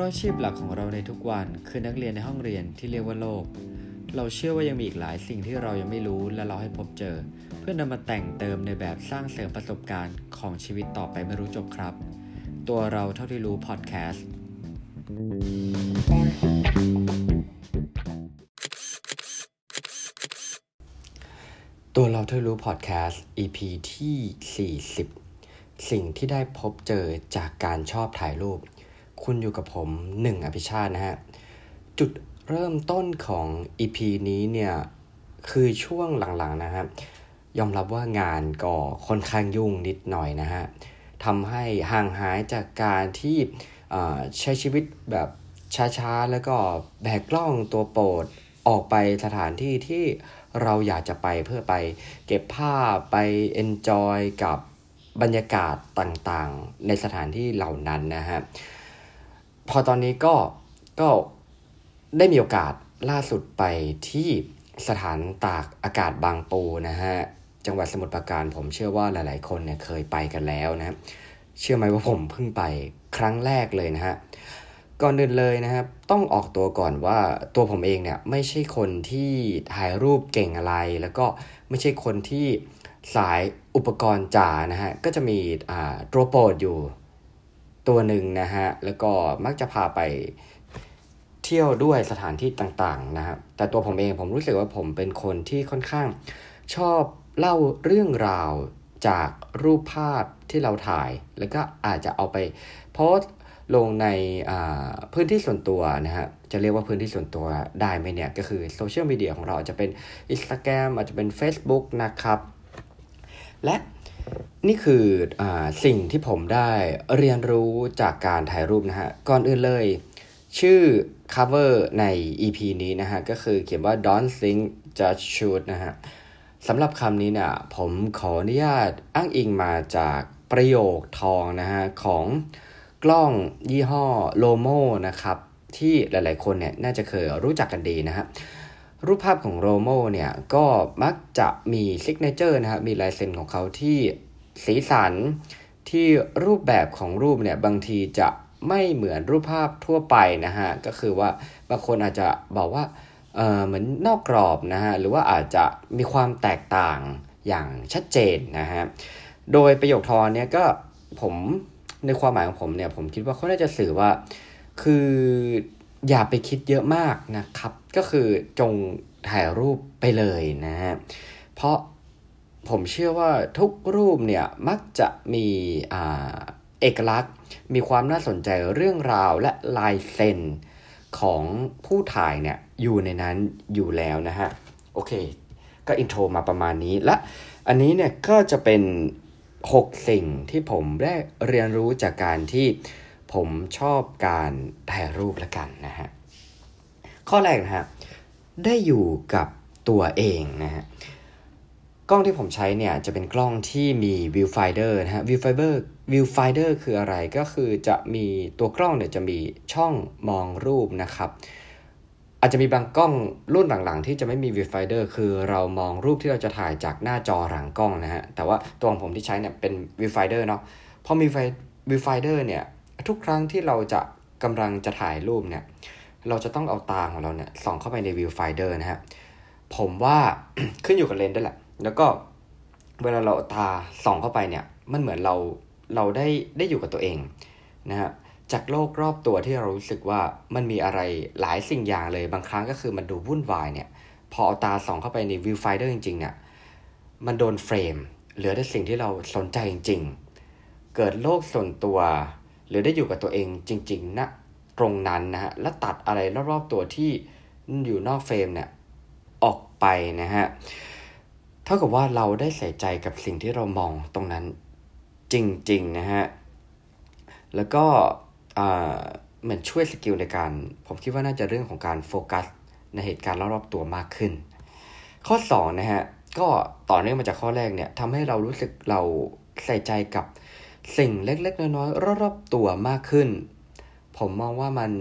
ราะอาชีพหลักของเราในทุกวันคือนักเรียนในห้องเรียนที่เรียกว่าโลก เราเชื่อว่ายังมีอีกหลายสิ่งที่เรายังไม่รู้และเราให้พบเจอ เพื่อนำมาแต่งเติมในแบบสร้างเสริมประสบการณ์ของชีวิตต่อไปไม่รู้จบครับ ตัวเราเท่าที่รู้พอดแคสต์ตัวเราเท่าที่รู้พอดแคสต์ EP ที่ 40 สิ่งที่ได้พบเจอจากการชอบถ่ายรูป คุณอยู่กับผมหนึ่งอภิชาตินะฮะ จุดเริ่มต้นของ EP นี้เนี่ย คือช่วงหลังๆนะฮะ ยอมรับว่างานก็ค่อนข้างยุ่งนิดหน่อยนะฮะทำให้ห่างหายจากการที่ใช้ชีวิตแบบช้าๆ แล้วก็แบกกล้องตัวโปรดออกไปสถานที่ที่เราอยากจะไปเพื่อไปเก็บภาพไป enjoy กับบรรยากาศต่างๆ ในสถานที่เหล่านั้นนะฮะ พอตอนนี้ก็ก็ได้มีโอกาสล่าสุดไปที่สถานตากอากาศบางปูนะฮะจังหวัดสมุทรปราการผมเชื่อว่าหลาย ๆ คนเนี่ยเคยไปกันแล้วนะครับเชื่อไหมว่าผมเพิ่งไปครั้งแรกเลยนะฮะก่อนอื่นเลยนะครับ ต้องออกตัวก่อนว่าตัวผมเองเนี่ยไม่ใช่คนที่ถ่ายรูปเก่งอะไร แล้วก็ไม่ใช่คนที่สายอุปกรณ์จ๋านะฮะก็จะมีอ่าตัวโปรดอยู่ ตัวหนึ่งนะฮะ แล้วก็มักจะพาไปเที่ยวด้วยสถานที่ต่างๆนะครับ แต่ตัวผมเองผมรู้สึกว่าผมเป็นคนที่ค่อนข้างชอบเล่าเรื่องราวจากรูปภาพที่เราถ่าย แล้วก็อาจจะเอาไปโพสต์ลงในพื้นที่ส่วนตัวนะฮะ จะเรียกว่าพื้นที่ส่วนตัวได้ไหมเนี่ย ก็คือโซเชียลมีเดียของเราจจะเป็น Instagram อาจจะเป็น Facebook นะครับ และ นี่คืออสิ่งที่ผมได้เรียนรู้จากการถ่ายรูปนะฮะ ก่อนอื่นเลย ชื่อ cover ใน EP นี้นะฮะ ก็คือเขียนว่า don't think just shoot นะฮะสำหรับคำนี้เนี่ยผมขออนุญาตอ้างอิงมาจากประโยคทองนะฮะ ของกล้องยี่ห้อโลโมนะครับ ที่หลายๆคนเนี่ยน่าจะเคยรู้จักกันดีนะฮะ รูปภาพของโลโมเนี่ยก็มักจะมี signature นะครับมีลายเซ็นของเขาที่สีสันที่รูปแบบของรูปเนี่ยบางทีจะไม่เหมือนรูปภาพทั่วไปนะฮะก็คือว่าบางคนอาจจะบอกว่าเออเหมือนนอกกรอบนะฮะหรือว่าอาจจะมีความแตกต่างอย่างชัดเจนนะฮะโดยประโยคทอนเนี่ยก็ผมในความหมายของผมเนี่ยผมคิดว่าเขาน่าจะสื่อว่าคืออย่าไปคิดเยอะมากนะครับ ก็คือจงถ่ายรูปไปเลยนะฮะ เพราะผมเชื่อว่าทุกรูปเนี่ยมักจะมีอ่าเอกลักษณ์ มีความน่าสนใจเรื่องราวและลายเซ็นของผู้ถ่ายเนี่ยอยู่ในนั้นอยู่แล้วนะฮะ โอเค ก็อินโทรมาประมาณนี้และอันนี้เนี่ยก็จะเป็น 6 สิ่งที่ผมได้เรียนรู้จากการที่ผมชอบการถ่ายรูปละกันนะฮะ ข้อแรกนะฮะได้อยู่กับตัวเองนะฮะกล้องที่ผมใช้เนี่ยจะเป็นกล้องที่มี viewfinder นะฮะ viewfinder viewfinder คืออะไรก็คือจะมีตัวกล้องเนี่ยจะมีช่องมองรูปนะครับอาจจะมีบางกล้องรุ่นหลังๆ ที่จะไม่มี viewfinder คือเรามองรูปที่เราจะถ่ายจากหน้าจอหลังกล้องนะฮะแต่ว่าตัวของผมที่ใช้เนี่ยเป็น viewfinder เนาะพอมี viewfinder เนี่ยทุกครั้งที่เราจะกำลังจะถ่ายรูปเนี่ย เราจะต้องเอาตาของเราเนี่ยส่องเข้าไปใน viewfinder นะฮะผมว่าขึ้นอยู่กับเลนส์ด้วยแหละ แล้วก็เวลาเราตาส่องเข้าไปเนี่ย มันเหมือนเราเราได้ได้อยู่กับตัวเองนะฮะจากโลกรอบตัวที่เรารู้สึกว่ามันมีอะไรหลายสิ่งอย่างเลยบางครั้งก็คือมันดูวุ่นวายเนี่ย พอเอาตาส่องเข้าไปใน viewfinder จริงๆเนี่ยมันโดนเฟรม เหลือแต่สิ่งที่เราสนใจจริง ๆ เกิดโลกส่วนตัว หรือได้อยู่กับตัวเองจริง ๆณนะ ตรงนั้นนะฮะแล้วตัดอะไรรอบๆตัวที่อยู่นอกเฟรมเนี่ยออกไปนะฮะเท่ากับว่าเราได้ใส่ใจกับสิ่งที่เรามองตรงนั้นจริงๆนะฮะแล้วก็เหมือนช่วย skill ในการ ผมคิดว่าน่าจะเรื่องของการโฟกัสในเหตุการณ์รอบๆตัวมากขึ้น ข้อ2นะฮะก็ต่อเนื่องมาจากข้อแรกเนี่ยทำให้เรารู้สึกเราใส่ใจกับสิ่งเล็กๆ น้อยๆรอบๆตัวมากขึ้น ผมมองว่ามัน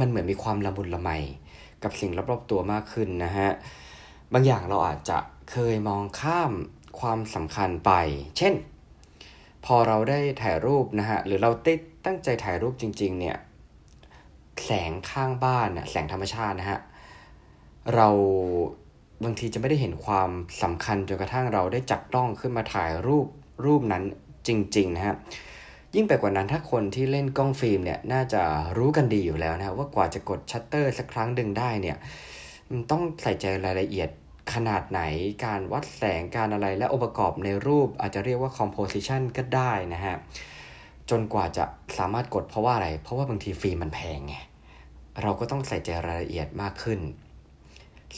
มันเหมือนมีความละมุนละไมกับสิ่งรอบๆตัวมากขึ้นนะฮะ บางอย่างเราอาจจะเคยมองข้ามความสำคัญไป เช่น พอเราได้ถ่ายรูปนะฮะ หรือเราติดตั้งใจถ่ายรูปจริง ๆ เนี่ย แสงข้างบ้านนะแสงธรรมชาตินะฮะ เราบางทีจะไม่ได้เห็นความสำคัญจนกระทั่งเราได้จับต้องขึ้นมาถ่ายรูปรูปนั้นจริง ๆ นะฮะ ยิ่งไปกว่านั้นถ้าคนที่เล่นกล้องฟิล์มเนี่ยน่าจะรู้กันดีอยู่แล้วนะว่ากว่าจะกดชัตเตอร์สักครั้งหนึ่งได้เนี่ยมันต้องใส่ใจรายละเอียดขนาดไหนการวัดแสงการอะไรและองค์ประกอบในรูปอาจจะเรียกว่า composition ก็ได้นะฮะ จนกว่าจะสามารถกดเพราะว่าอะไร เพราะว่าบางทีฟิล์มมันแพงไง เราก็ต้องใส่ใจรายละเอียดมากขึ้น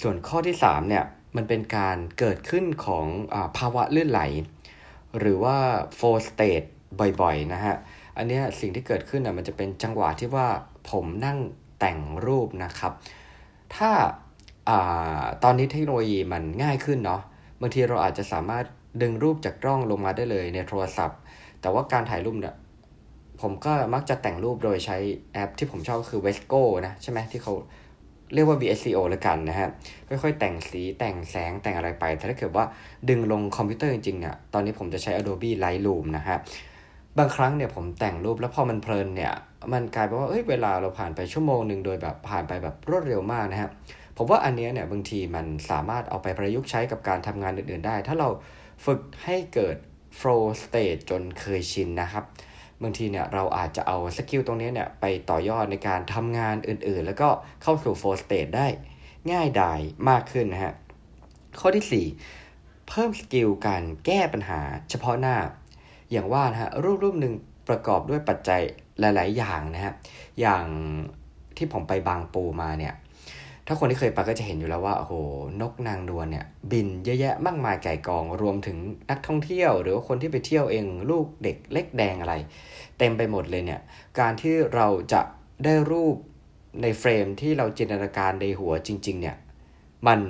ส่วนข้อที่ 3 เนี่ย มันเป็นการเกิดขึ้นของอภาวะลื่นไหล หรือว่า flow state บ่อยๆนะฮะ อันนี้สิ่งที่เกิดขึ้นอะมันจะเป็นจังหวะที่ว่าผมนั่งแต่งรูปนะครับ ถ้าอาตอนนี้เทคโนโลยีมันง่ายขึ้นเนาะ บางทีเราอาจจะสามารถดึงรูปจากกล้องลงมาได้เลยในโทรศัพท์ แต่ว่าการถ่ายรูปเนี่ยผมก็มักจะแต่งรูปโดยใช้แอปที่ผมชอบคือ Vesco นะใช่ไหมที่เขาเรียกว่า VSCO แล้วกันนะฮะ ค่อยๆ แต่งสีแต่งแสงแต่งอะไรไป แต่ถ้าเกิดว่าดึงลงคอมพิวเตอร์จริงๆเนี่ยตอนนี้ผมจะใช้ Adobe Lightroom นะฮะ บางครั้งเนี่ยผมแต่งรูปแล้วพอมันเพลินเนี่ย มันกลายเป็นว่าเอ้ยเวลาเราผ่านไปชั่วโมงหนึ่งโดยแบบผ่านไปแบบรวดเร็วมากนะฮะผมว่าอันนี้เนี่ยบางทีมันสามารถเอาไปประยุกต์ใช้กับการทำงานอื่นๆได้ ถ้าเราฝึกให้เกิด flow state จนเคยชินนะครับ บางทีเนี่ยเราอาจจะเอา skill ตรงนี้เนี่ยไปต่อยอดในการทำงานอื่นๆ แล้วก็เข้าสู่ flow state ได้ง่ายดายมากขึ้นนะฮะ ข้อที่ 4 เพิ่มสกิลการแก้ปัญหาเฉพาะหน้า อย่างว่านะฮะรูปรูปหนึ่งประกอบด้วยปัจจัยหลาย ๆ อย่างนะฮะอย่างที่ผมไปบางปูมาเนี่ยถ้าคนที่เคยไปก็จะเห็นอยู่แล้วว่าโอ้โหนกนางนวลเนี่ย บินเยอะแยะมากมายไก่กอง รวมถึงนักท่องเที่ยว หรือว่าคนที่ไปเที่ยวเองลูกเด็กเล็กแดงอะไร เต็มไปหมดเลยเนี่ย การที่เราจะได้รูปในเฟรมที่เราจินตนาการในหัวจริง ๆ เนี่ย มัน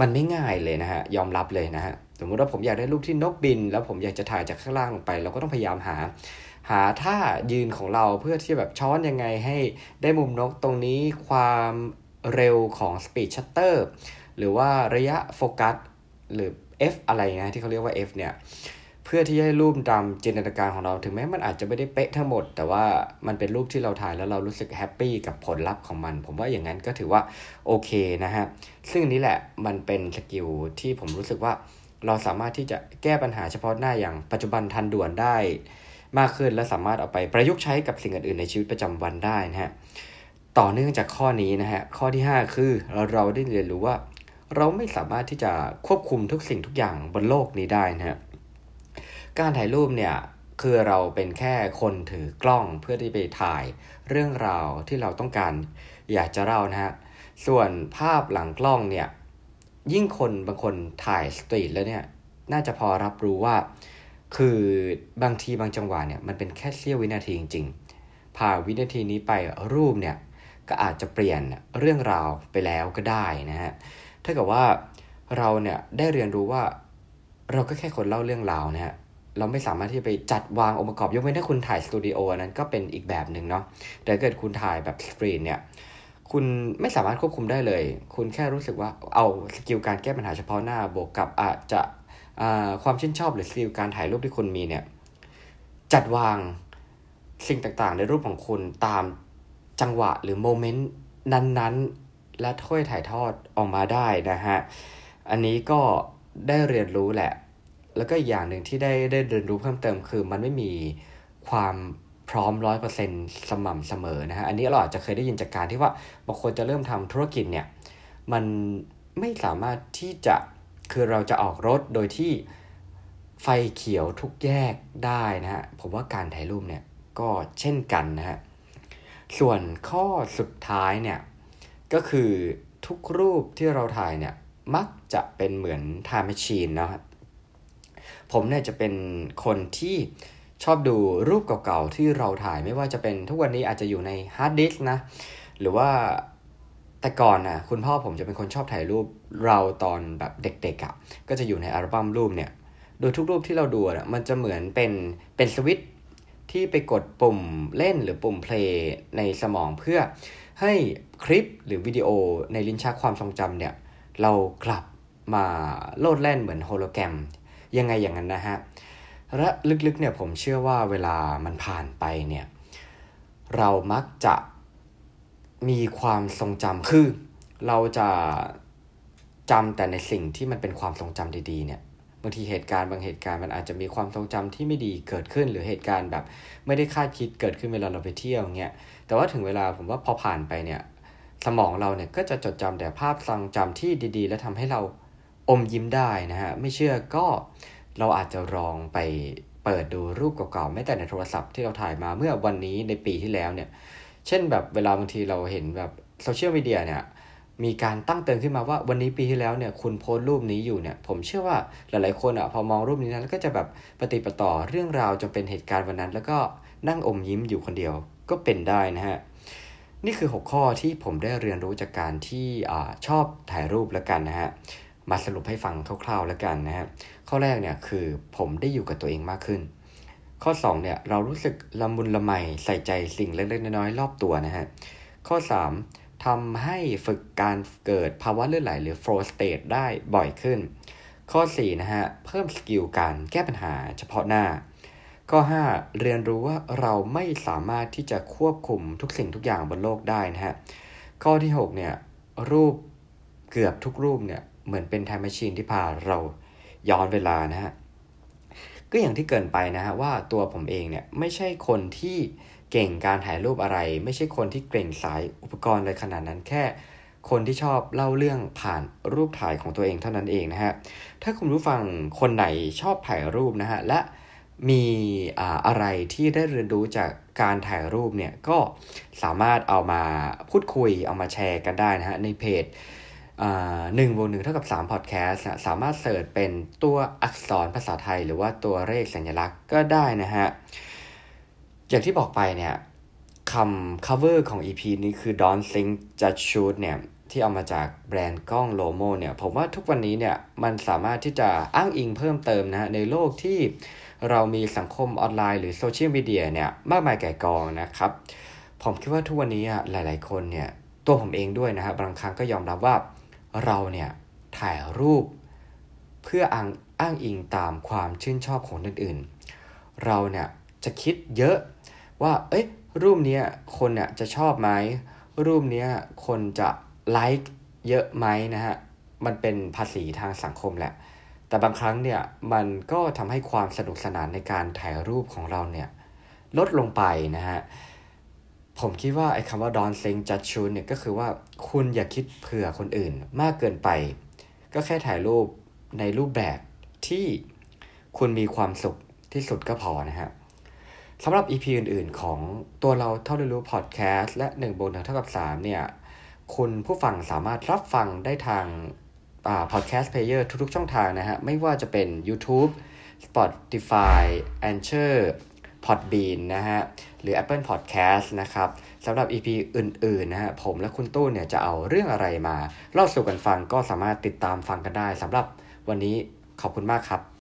มันไม่ง่ายเลยนะฮะ ยอมรับเลยนะฮะสมมติว่าผมอยากได้รูปที่นกบิน แล้วผมอยากจะถ่ายจากข้างล่างลงไป เราก็ต้องพยายามหา หาท่ายืนของเราเพื่อที่แบบช้อนยังไงให้ได้มุมนกตรงนี้ความเร็วของ Speed Shutter หรือว่าระยะโฟกัสหรือ f อะไรนะที่เขาเรียกว่า f เนี่ยเพื่อที่จะให้รูปตามจินตนาการของเรา ถึงแม้มันอาจจะไม่ได้เป๊ะทั้งหมด แต่ว่ามันเป็นรูปที่เราถ่ายแล้วเรารู้สึก happy กับผลลัพธ์ของมัน ผมว่าอย่างนั้นก็ถือว่าโอเคนะฮะซึ่งนี้แหละมันเป็น skill ที่ผมรู้สึกว่า เราสามารถที่จะแก้ปัญหาเฉพาะหน้าอย่างปัจจุบันทันด่วนได้มากขึ้น และสามารถเอาไปประยุกต์ใช้กับสิ่งอื่นๆในชีวิตประจำวันได้นะฮะต่อเนื่องจากข้อนี้นะฮะข้อที่ 5 คือเราเราได้เรียนรู้ว่า เราไม่สามารถที่จะควบคุมทุกสิ่งทุกอย่างบนโลกนี้ได้นะฮะการถ่ายรูปเนี่ยคือเราเป็นแค่คนถือกล้องเพื่อที่ไปถ่ายเรื่องราวที่เราต้องการอยากจะเล่านะฮะส่วนภาพหลังกล้องเนี่ย ยิ่งคนบางคนถ่ายสตรีทแล้วเนี่ยน่าจะพอรับรู้ว่า คือบางทีบางจังหวะเนี่ยมันเป็นแค่เสี้ยววินาทีจริงๆผ่านวินาทีนี้ไปรูปเนี่ยก็อาจจะเปลี่ยนเรื่องราวไปแล้วก็ได้นะฮะถ้าเกิดว่าเราเนี่ยได้เรียนรู้ว่าเราก็แค่คนเล่าเรื่องราวนะฮะเราไม่สามารถที่จะไปจัดวางองค์ประกอบยกเว้นถ้าคุณถ่ายสตูดิโอนั้นก็เป็นอีกแบบหนึ่งเนาะแต่เกิดคุณถ่ายแบบ street เนี่ย คุณไม่สามารถควบคุมได้เลย คุณแค่รู้สึกว่าเอา skill การแก้ปัญหาเฉพาะหน้าบวกกับอาจจะความชื่นชอบหรือ skill การถ่ายรูปที่คุณมีเนี่ยจัดวางสิ่งต่างๆ ในรูปของคุณตามจังหวะหรือโมเมนต์นั้นๆ และถ้อยถ่ายทอดออกมาได้นะฮะ อันนี้ก็ได้เรียนรู้แหละ แล้วก็อย่างหนึ่งที่ได้ได้เรียนรู้เพิ่มเติมคือมันไม่มีความ พร้อมร้อยเปอร์เซ็นสม่ำเสมอนะฮะอันนี้เราอาจจะเคยได้ยินจากการที่ว่าบางคนจะเริ่มทำธุรกิจเนี่ยมันไม่สามารถที่จะคือเราจะออกรถโดยที่ไฟเขียวทุกแยกได้นะฮะผมว่าการถ่ายรูปเนี่ยก็เช่นกันนะฮะส่วนข้อสุดท้ายเนี่ยก็คือทุกรูปที่เราถ่ายเนี่ยมักจะเป็นเหมือน time machine นะครับผมเนี่ยจะเป็นคนที่ ชอบดูรูปเก่าๆที่เราถ่ายไม่ว่าจะเป็นทุกวันนี้อาจจะอยู่ในฮาร์ดดิสก์นะ หรือว่าแต่ก่อนนะคุณพ่อผมจะเป็นคนชอบถ่ายรูปเราตอนแบบเด็กๆอะ่ะก็จะอยู่ในอัลบั้มรูปเนี่ย โดยทุกรูปที่เราดูอะมันจะเหมือนเป็นเป็นสวิตช์ที่ไปกดปุ่มเล่นหรือปุ่ม play ในสมองเพื่อให้คลิปหรือวิดีโอในลิ้นชักความทรงจำเนี่ย เรากลับมาโลดแล่นเหมือนโฮโลแกรมยังไงอย่างนั้นนะฮะ และลึกๆเนี่ยผมเชื่อว่าเวลามันผ่านไปเนี่ยเรามักจะมีความทรงจำคือเราจะจำแต่ในสิ่งที่มันเป็นความทรงจำดีๆเนี่ยบางทีเหตุการณ์บางเหตุการณ์มันอาจจะมีความทรงจำที่ไม่ดีเกิดขึ้น หรือเหตุการณ์แบบไม่ได้คาดคิดเกิดขึ้นเวลาเราไปเที่ยวเงี้ยแต่ว่าถึงเวลาผมว่าพอผ่านไปเนี่ยสมองเราเนี่ยก็จะจดจำแต่ภาพทรงจำที่ดีๆ และทำให้เราอมยิ้มได้นะฮะไม่เชื่อก็ เราอาจจะลองไปเปิดดูรูปเก่าๆแม้แต่ในโทรศัพท์ที่เราถ่ายมาเมื่อวันนี้ในปีที่แล้วเนี่ย เช่นแบบเวลาบางทีเราเห็นแบบโซเชียลมีเดียเนี่ย มีการตั้งเตือนขึ้นมาว่าวันนี้ปีที่แล้วเนี่ยคุณโพสต์รูปนี้อยู่เนี่ย ผมเชื่อว่าหลายๆคนอะพอมองรูปนี้นะแล้วก็จะแบบปฏิปต่อเรื่องราวจนเป็นเหตุการณ์วันนั้น แล้วก็นั่งอมยิ้มอยู่คนเดียวก็เป็นได้นะฮะนี่คือ 6 ข้อที่ผมได้เรียนรู้จากการที่อชอบถ่ายรูปแล้วกันนะฮะ มาสรุปให้ฟังคร่าวๆแล้วกันนะฮะข้อแรกเนี่ยคือผมได้อยู่กับตัวเองมากขึ้น ข้อ2เนี่ยเรารู้สึกละมุนละไมใส่ใจสิ่งเล็กๆน้อยๆรอบตัวนะฮะข้อ 3ทำให้ฝึกการเกิดภาวะเลือดไหลหรือ flow state ได้บ่อยขึ้น ข้อ4นะฮะเพิ่ม skill การแก้ปัญหาเฉพาะหน้า ข้อ 5 เรียนรู้ว่าเราไม่สามารถที่จะควบคุมทุกสิ่งทุกอย่างบนโลกได้นะฮะข้อที่6เนี่ยรูปเกือบทุกรูปเนี่ย เหมือนเป็น time machine ที่พาเราย้อนเวลานะฮะก็อย่างที่เกินไปนะฮะว่าตัวผมเองเนี่ยไม่ใช่คนที่เก่งการถ่ายรูปอะไร ไม่ใช่คนที่เก่งสายอุปกรณ์อะไรขนาดนั้นแค่คนที่ชอบเล่าเรื่องผ่านรูปถ่ายของตัวเองเท่านั้นเองนะฮะ ถ้าคุณผู้ฟังคนไหนชอบถ่ายรูปนะฮะ และมีอะไรที่ได้เรียนรู้จากการถ่ายรูปเนี่ย ก็สามารถเอามาพูดคุยเอามาแชร์กันได้นะฮะ ในเพจ หนึ่งบวกหนึ่งเท่ากับสามพอดแคสต์สามารถ search เป็นตัวอักษรภาษาไทย หรือว่าตัวเลขสัญลักษณ์ก็ได้นะฮะ อย่างที่บอกไปเนี่ยคำ cover ของ EP นี้คือ Don't Think Just Shoot เนี่ยที่เอามาจากแบรนด์กล้องโลโมเนี่ยผมว่าทุกวันนี้เนี่ยมันสามารถที่จะอ้างอิงเพิ่มเติมนะในโลกที่เรามีสังคมออนไลน์หรือโซเชียลมีเดียเนี่ยมากมายแก่กองนะครับ ผมคิดว่าทุกวันนี้หลาย ๆ คนเนี่ยตัวผมเองด้วยนะครับบางครั้งก็ยอมรับว่า เราเนี่ยถ่ายรูปเพื่ออ้างอ้างอิงตามความชื่นชอบของคนอื่นเราเนี่ยจะคิดเยอะว่า เอ้ย รูปนี้คนเนี่ยจะชอบไหม รูปนี้คนจะไลค์เยอะไหมนะฮะ มันเป็นภาษีทางสังคมแหละ แต่บางครั้งเนี่ย มันก็ทำให้ความสนุกสนานในการถ่ายรูปของเราเนี่ย ลดลงไปนะฮะ ผมคิดว่าไอ้คำว่า don't think judge shoot เนี่ยก็คือว่าคุณอย่าคิดเผื่อคนอื่นมากเกินไป ก็แค่ถ่ายรูปในรูปแบบที่คุณมีความสุขที่สุดก็พอนะฮะสำหรับ EP อื่น ๆ ของตัวเราเท่าเรียนรู้พอดแคสต์และ1บวก1เท่ากับ 3 เนี่ย คุณผู้ฟังสามารถรับฟังได้ทางพอดแคสต์เพลเยอร์ทุก ๆ ช่องทางนะฮะ ไม่ว่าจะเป็น YouTube Spotify Anchor Podbean นะฮะ หรือ Apple Podcast นะครับสำหรับ EP อื่นๆนะฮะ ผมและคุณตู้เนี่ยจะเอาเรื่องอะไรมาเล่าสู่กันฟังก็สามารถติดตามฟังกันได้สำหรับวันนี้ขอบคุณมากครับ